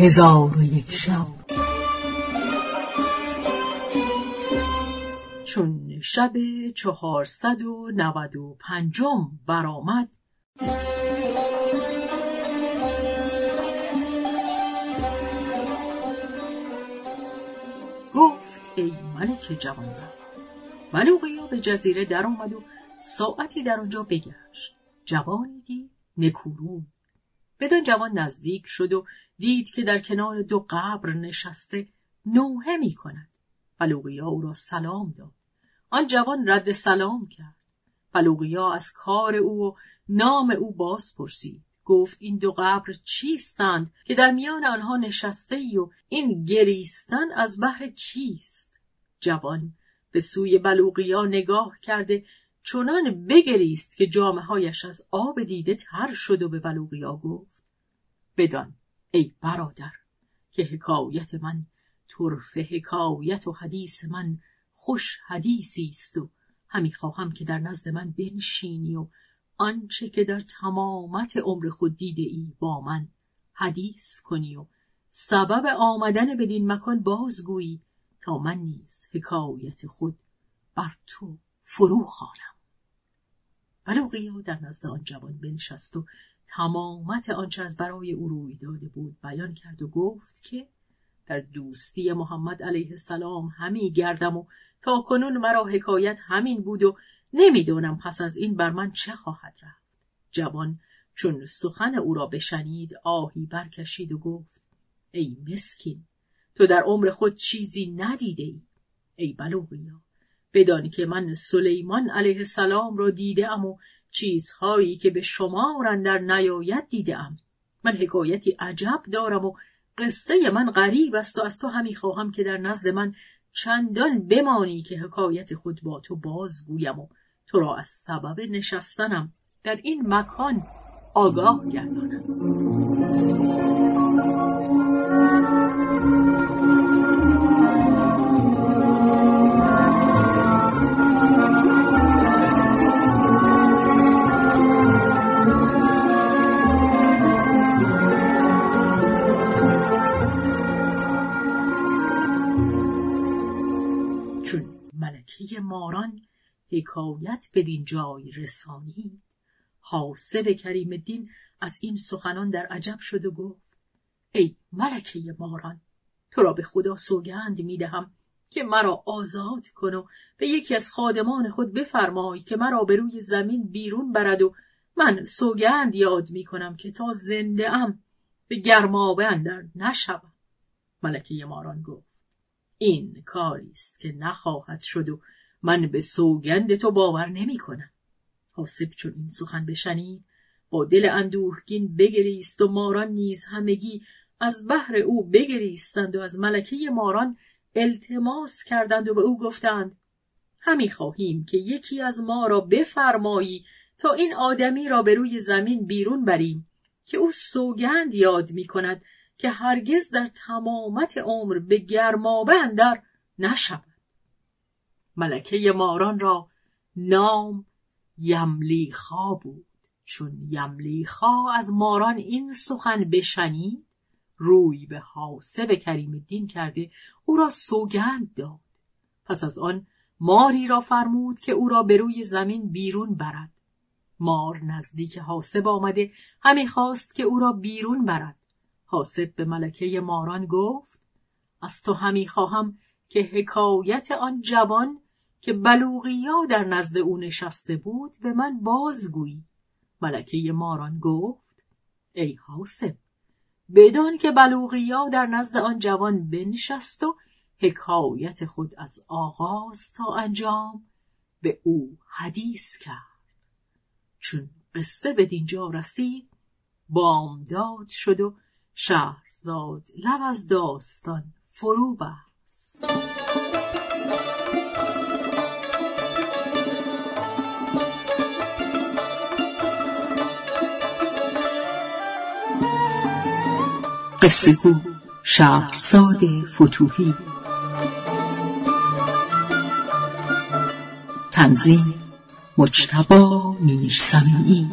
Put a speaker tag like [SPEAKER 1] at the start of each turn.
[SPEAKER 1] هزار و یک شب. چون شب چهارصد و نود و پنجم برآمد گفت ای ملک جوانبخت ملوقیا به جزیره در آمد و ساعتی در آنجا بگشت. جوانی دید نکورو بدان جوان نزدیک شد و دید که در کنار دو قبر نشسته نوحه می کند بلوغیا او را سلام داد. آن جوان رد سلام کرد. بلوغیا از کار او و نام او باز پرسید. گفت این دو قبر چیستند که در میان آنها نشسته ای و این گریستن از بحر کیست؟ جوان به سوی بلوغیا نگاه کرده چنان بگریست که جامعه هایش از آب دیده تر شد و به بلوغیا گفت بدان ای برادر که حکایت من طرف حکایت و حدیث من خوش حدیثی است و همی خواهم که در نزد من بنشینی و آنچه که در تمامت عمر خود دیده ای با من حدیث کنی و سبب آمدن بدین مکان بازگویی تا من نیز حکایت خود بر تو فرو خوانم. بلوغیا در نزد آن جوان بنشست و تمامت آنچه از برای او روی داده بود بیان کرد و گفت که در دوستی محمد علیه السلام همی گردم و تا کنون مرا حکایت همین بود و نمی‌دانم پس از این بر من چه خواهد رفت. جوان چون سخن او را بشنید آهی برکشید و گفت ای مسکین تو در عمر خود چیزی ندیده ای ای بلوغیا. بدانی که من سلیمان علیه السلام را دیده ام و چیزهایی که به شما در نیاید دیده ام من حکایتی عجب دارم و قصه من غریب است و از تو همی خواهم که در نزد من چندان بمانی که حکایت خود با تو بازگویم و تو را از سبب نشستنم. در این مکان آگاه گردانم. ماران حکایت بدین جای رسانی. حاسب کریم الدین از این سخنان در عجب شد و گفت ای ملکه ماران تو را به خدا سوگند می‌دهم که مرا آزاد کن و به یکی از خادمان خود بفرمای که مرا به روی زمین بیرون برد و من سوگند یاد می کنم که تا زنده ام به گرمابه اندر نشوم. ملکه ماران گفت این کاری است که نخواهد شد و من به سوگند تو باور نمی کنم. حاسب چون این سخن بشنید با دل اندوهگین بگریست و ماران نیز همگی از بحر او بگریستند و از ملکه ماران التماس کردند و به او گفتند همی خواهیم که یکی از ما را بفرمایی تا این آدمی را به روی زمین بیرون بریم که او سوگند یاد می کند که هرگز در تمامت عمر به گرمابه اندر نشود. ملکه ماران را نام یملیخا بود. چون یملیخا از ماران این سخن بشنید روی به حاسب کریم الدین کرده او را سوگند داد. پس از آن ماری را فرمود که او را به روی زمین بیرون برد. مار نزدیک حاسب آمده همی خواست که او را بیرون برد. حاسب به ملکه ماران گفت از تو همی خواهم که حکایت آن جوان که بلوغیا در نزد او نشسته بود به من بازگویی ملکه ماران گفت ای حاسب بدان که بلوغیا در نزد آن جوان بنشست و حکایت خود از آغاز تا انجام به او حدیث کرد. چون قصه به دینجا رسید بامداد شد و شهرزاد لب از داستان فرو بست. قصه گو شهرزاد فتوحی تنظیم مجتبا میرسمی